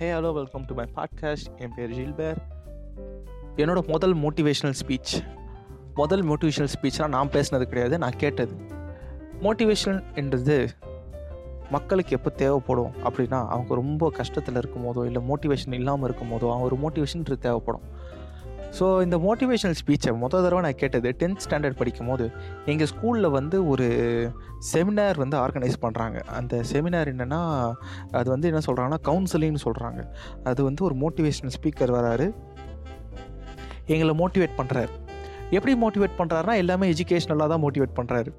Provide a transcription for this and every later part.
Hey hello welcome to my podcast என் பேர் Gilbert. என்னோட முதல் மோட்டிவேஷ்னல் ஸ்பீச் முதல் மோட்டிவேஷ்னல் ஸ்பீச்னால் நான் பேசினது கிடையாது நான் கேட்டது. மோட்டிவேஷன் என்றது மக்களுக்கு எப்போ தேவைப்படும் அப்படின்னா அவங்க ரொம்ப கஷ்டத்தில் இருக்கும் போதோ இல்லை மோட்டிவேஷன் இல்லாமல் இருக்கும் போதோ அவங்க ஒரு மோட்டிவேஷன் தேவைப்படும். ஸோ இந்த மோட்டிவேஷனல் ஸ்பீச்சை மொதல் தடவை நான் கேட்டது டென்த் ஸ்டாண்டர்ட் படிக்கும் போது எங்கள் ஸ்கூலில் வந்து ஒரு செமினார் வந்து ஆர்கனைஸ் பண்ணுறாங்க அந்த செமினார் என்னென்னா அது வந்து என்ன சொல்கிறாங்கன்னா கவுன்சிலிங்னு சொல்கிறாங்க அது வந்து ஒரு மோட்டிவேஷனல் ஸ்பீக்கர் வராரு. எங்களை மோட்டிவேட் பண்ணுறாரு எப்படி மோட்டிவேட் பண்ணுறாருனா எல்லாமே எஜுகேஷ்னலாக தான் மோட்டிவேட் பண்ணுறாரு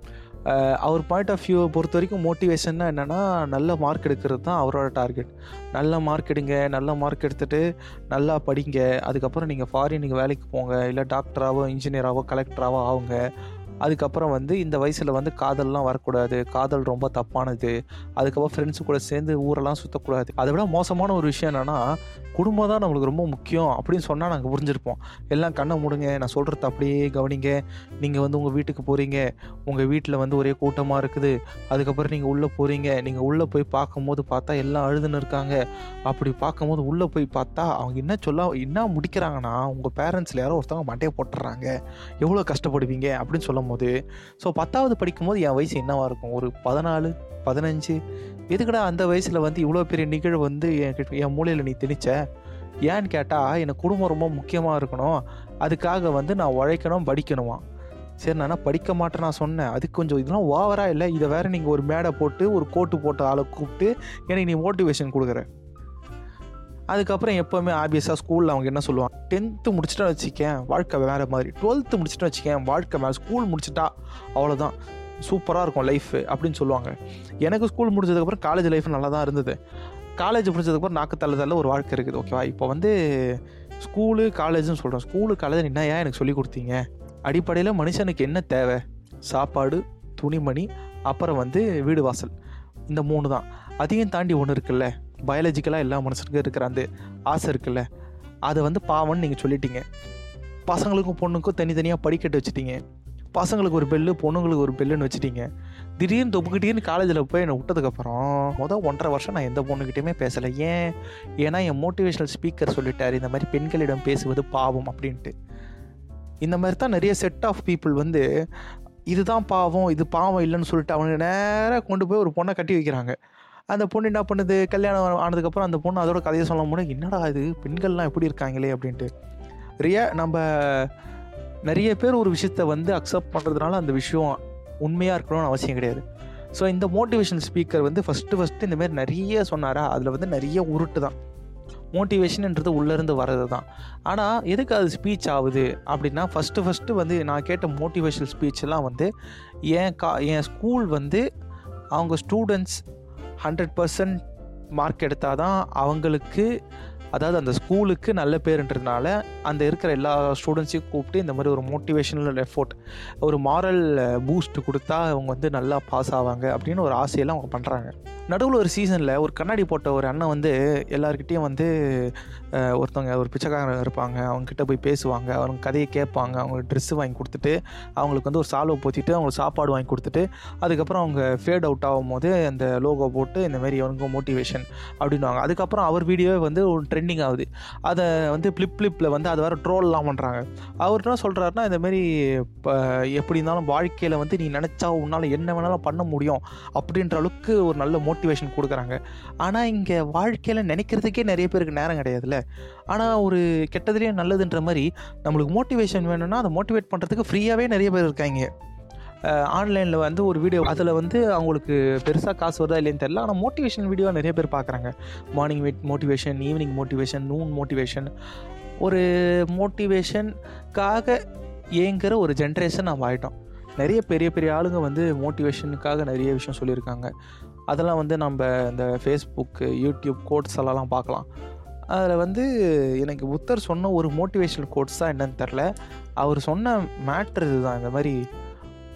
அவர் பாயிண்ட் ஆஃப் வியூவை பொறுத்த வரைக்கும் மோட்டிவேஷன்னா என்னென்னா நல்ல மார்க் எடுக்கிறது தான் அவரோட டார்கெட் நல்ல மார்க் எடுங்க நல்ல மார்க் எடுத்துகிட்டு நல்லா படிங்க. அதுக்கப்புறம் நீங்கள் ஃபாரின் நீங்கள் வேலைக்கு போங்க இல்லை டாக்டராகவோ இன்ஜினியராகவோ கலெக்டராகவோ ஆகுங்க அதுக்கப்புறம் வந்து இந்த வயசில் வந்து காதல்லாம் வரக்கூடாது. காதல் ரொம்ப தப்பானது. அதுக்கப்புறம் ஃப்ரெண்ட்ஸு கூட சேர்ந்து ஊரெல்லாம் சுற்றக்கூடாது அதை விட மோசமான ஒரு விஷயம் என்னென்னா குடும்பம் தான் நம்மளுக்கு ரொம்ப முக்கியம் அப்படின்னு சொன்னால் நாங்கள் புரிஞ்சிருப்போம். எல்லாம் கண்ணை முடுங்க. நான் சொல்கிறது அப்படியே கவனிங்க. நீங்கள் வந்து உங்கள் வீட்டுக்கு போகிறீங்க உங்கள் வீட்டில் வந்து ஒரே கூட்டமாக இருக்குது. அதுக்கப்புறம் நீங்கள் உள்ளே போகிறீங்க நீங்கள் உள்ளே போய் பார்க்கும்போது பார்த்தா எல்லாம் அழுதுன்னு இருக்காங்க. அப்படி பார்க்கும்போது உள்ளே போய் பார்த்தா அவங்க என்ன சொல்ல என்ன முடிக்கிறாங்கன்னா உங்கள் பேரண்ட்ஸில் யாரோ ஒருத்தவங்க மண்டையை போட்டுறாங்க. எவ்வளோ கஷ்டப்படுவீங்க அப்படின்னு சொல்லும் போது ஸோ பத்தாவது படிக்கும்போது என் வயசு என்னவாக இருக்கும்? ஒரு பதினாலு பதினஞ்சு? எதுக்கடா அந்த வயசில் வந்து இவ்வளோ பெரிய நிகழ்வு வந்து என் என் மூலையில் நீ திணிச்ச ஏன்னு கேட்டால் எனக்கு குடும்பம் ரொம்ப முக்கியமாக இருக்கணும். அதுக்காக வந்து நான் உழைக்கணும் படிக்கணுமா சரி நான் படிக்க மாட்டேன் நான் சொன்னேன். அது கொஞ்சம் இதெல்லாம் ஓவராக இல்லை? இதை வேறு நீங்கள் ஒரு மேடை போட்டு ஒரு கோட்டு போட்ட ஆளை கூப்பிட்டு எனக்கு நீ மோட்டிவேஷன் கொடுக்குற. அதுக்கப்புறம் எப்போவுமே ஆபியஸாக ஸ்கூலில் அவங்க என்ன சொல்லுவாங்க? டென்த்து முடிச்சுட்டா வச்சுக்கேன் வாழ்க்கை வேறு மாதிரி. டுவெல்த்து முடிச்சுட்டா வச்சுக்கேன் வாழ்க்கை வேறு. ஸ்கூல் முடிச்சுட்டா அவ்வளோதான் சூப்பராக இருக்கும் லைஃப் அப்படின்னு சொல்லுவாங்க. எனக்கு ஸ்கூல் முடிச்சதுக்கப்புறம் காலேஜ் லைஃப் நல்லா தான் இருந்தது. காலேஜ் முடிச்சதுக்கப்புறம் நாக்கு தள்ள தள்ள ஒரு வாழ்க்கை இருக்குது. ஓகேவா இப்போ வந்து ஸ்கூலு காலேஜ்னு சொல்கிறோம் ஸ்கூலு காலேஜ் என்ன ஏன் எனக்கு சொல்லி கொடுத்தீங்க? அடிப்படையில் மனுஷனுக்கு என்ன தேவை? சாப்பாடு துணிமணி அப்புறம் வந்து வீடு வாசல். இந்த மூணு தான். அதையும் தாண்டி ஒன்று இருக்குல்ல? பயாலஜிக்கலாக எல்லா மனுஷனுக்கும் இருக்கிற அந்த ஆசை இருக்குல்ல அதை வந்து பாவம்னு நீங்கள் சொல்லிட்டீங்க. பசங்களுக்கும் பொண்ணுக்கும் தனித்தனியாக படிக்கட்டு வச்சுட்டீங்க. பசங்களுக்கு ஒரு பெல்லு பொண்ணுங்களுக்கு ஒரு பெல்லுன்னு வச்சுட்டீங்க. திடீர்னு தொப்புக்கிட்டேன்னு காலேஜில் போய் என்னை விட்டதுக்கப்புறம் மொதல் ஒன்றரை வருஷம் நான் எந்த பொண்ணுக்கிட்டையுமே பேசலை. ஏன்? ஏன்னா என் மோட்டிவேஷனல் ஸ்பீக்கர் சொல்லிட்டார் இந்த மாதிரி பெண்களிடம் பேசுவது பாவம் அப்படின்ட்டு. இந்த மாதிரி தான் நிறைய செட் ஆஃப் பீப்புள் வந்து இதுதான் பாவம் இது பாவம் இல்லைன்னு சொல்லிட்டு அவங்க நேராக கொண்டு போய் ஒரு பொண்ணை கட்டி வைக்கிறாங்க. அந்த பொண்ணு என்ன பண்ணுது? கல்யாணம் ஆனதுக்கப்புறம் அந்த பொண்ணு அதோட கதையை சொல்ல முடியும் என்னடா இது? பெண்கள்லாம் எப்படி இருக்காங்களே அப்படின்ட்டு. ரியா நம்ம நிறைய பேர் ஒரு விஷயத்த வந்து அக்செப்ட் பண்ணுறதுனால அந்த விஷயம் உண்மையாக இருக்கணும்னு அவசியம் கிடையாது. ஸோ இந்த மோட்டிவேஷன் ஸ்பீக்கர் வந்து ஃபஸ்ட்டு ஃபஸ்ட்டு இந்தமாரி நிறைய சொன்னாரா? அதில் வந்து நிறைய உருட்டு தான் மோட்டிவேஷன்ன்றது உள்ளேருந்து வர்றது தான். ஆனால் எதுக்கு அது ஸ்பீச் ஆகுது அப்படின்னா ஃபஸ்ட்டு ஃபஸ்ட்டு வந்து நான் கேட்ட மோட்டிவேஷனல் ஸ்பீச்செல்லாம் வந்து என் கா என் ஸ்கூல் வந்து அவங்க ஸ்டூடெண்ட்ஸ் ஹண்ட்ரட் பர்சன்ட் மார்க் எடுத்தால் தான் அவங்களுக்கு அதாவது அந்த ஸ்கூலுக்கு நல்ல பேருன்றதுனால அந்த இருக்கிற எல்லா ஸ்டூடெண்ட்ஸையும் கூப்பிட்டு இந்த மாதிரி ஒரு மோட்டிவேஷனல் எஃபோர்ட் ஒரு மாரல் பூஸ்ட் கொடுத்தா அவங்க வந்து நல்லா பாஸ் ஆவாங்க அப்படின்னு ஒரு ஆசையெல்லாம் அவங்க பண்ணுறாங்க நடுவில் ஒரு சீசனில் ஒரு கண்ணாடி போட்ட ஒரு அண்ணன் வந்து எல்லாருக்கிட்டேயும் வந்து ஒருத்தவங்க ஒரு பிச்சைக்காரங்க இருப்பாங்க. அவங்கக்கிட்ட போய் பேசுவாங்க. அவங்க கதையை கேட்பாங்க. அவங்க ட்ரெஸ்ஸு வாங்கி கொடுத்துட்டு அவங்களுக்கு வந்து ஒரு சால்வை போத்திட்டு அவங்களுக்கு சாப்பாடு வாங்கி கொடுத்துட்டு அதுக்கப்புறம் அவங்க ஃபேட் அவுட் ஆகும் போது அந்த லோகோ போட்டு இந்தமாரி அவனுக்கு மோட்டிவேஷன் அப்படின்வாங்க அதுக்கப்புறம் அவர் வீடியோவே வந்து ஒரு ட்ரெண்டிங் ஆகுது. அதை வந்து ஃப்ளிப் ஃப்ளிப்பில் வந்து அது வேறு ட்ரோல்லாம் பண்ணுறாங்க அவர் என்ன சொல்கிறாருன்னா இந்தமாரி இப்போ எப்படி இருந்தாலும் வாழ்க்கையில் வந்து நீ நினச்சா உன்னால் என்ன வேணாலும் பண்ண முடியும் அப்படின்ற அளவுக்கு ஒரு நல்ல மோட்டிவேஷன் கொடுக்குறாங்க. ஆனால் இங்கே வாழ்க்கையில் நினைக்கிறதுக்கே நிறைய பேருக்கு நேரம் கிடையாதுல்ல. ஆனால் ஒரு கெட்டதுலேயே நல்லதுன்ற மாதிரி நம்மளுக்கு மோட்டிவேஷன் வேணும்னா அதை மோட்டிவேட் பண்ணுறதுக்கு ஃப்ரீயாகவே நிறைய பேர் இருக்காங்க. ஆன்லைனில் வந்து ஒரு வீடியோ அதில் வந்து அவங்களுக்கு பெருசாக காசு வருதா இல்லைன்னு தெரில ஆனால் மோட்டிவேஷன் வீடியோ நிறைய பேர் பார்க்குறாங்க morning wait motivation evening motivation noon motivation ஒரு மோட்டிவேஷனுக்காக ஏங்குற ஒரு ஜென்ரேஷன் நம்ம ஆகிட்டோம் நிறைய பெரிய பெரிய ஆளுங்க வந்து மோட்டிவேஷனுக்காக நிறைய விஷயம் சொல்லியிருக்காங்க. அதெல்லாம் வந்து நம்ம இந்த ஃபேஸ்புக்கு யூடியூப் கோட்ஸ் எல்லாம் பார்க்கலாம். அதில் வந்து எனக்கு புத்தர் சொன்ன ஒரு மோட்டிவேஷனல் கோட்ஸ் தான் என்னன்னு தெரில அவர் சொன்ன மேட்ரு இதுதான். இந்த மாதிரி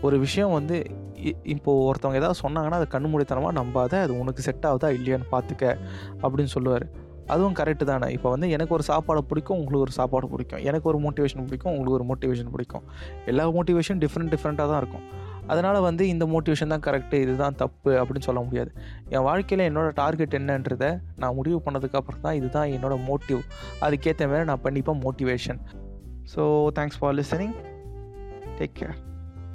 ஒரு விஷயம் வந்து இப்போது ஒருத்தவங்க ஏதாவது சொன்னாங்கன்னா அதை கண்ணு மூடித்தனமாக நம்பாத அது உனக்கு செட் ஆகுதா இல்லையான்னு பார்த்துக்க அப்படின்னு சொல்லுவார். அதுவும் கரெக்டு தானே. இப்போ வந்து எனக்கு ஒரு சாப்பாடு பிடிக்கும் உங்களுக்கு ஒரு சாப்பாடு பிடிக்கும். எனக்கு ஒரு மோட்டிவேஷன் பிடிக்கும் உங்களுக்கு ஒரு மோட்டிவேஷன் பிடிக்கும். எல்லா மோட்டிவேஷன் டிஃப்ரெண்ட் டிஃப்ரெண்ட்டாக தான் இருக்கும். அதனால் வந்து இந்த மோட்டிவேஷன் தான் கரெக்டு இதுதான் தப்பு அப்படின்னு சொல்ல முடியாது. என் வாழ்க்கையில் என்னோடய டார்கெட் என்னன்றதை நான் முடிவு பண்ணதுக்கப்புறம் தான் இதுதான் என்னோடய மோட்டிவ் அதுக்கேற்ற மாதிரி நான் பண்ணிப்பேன் motivation so thanks for listening take care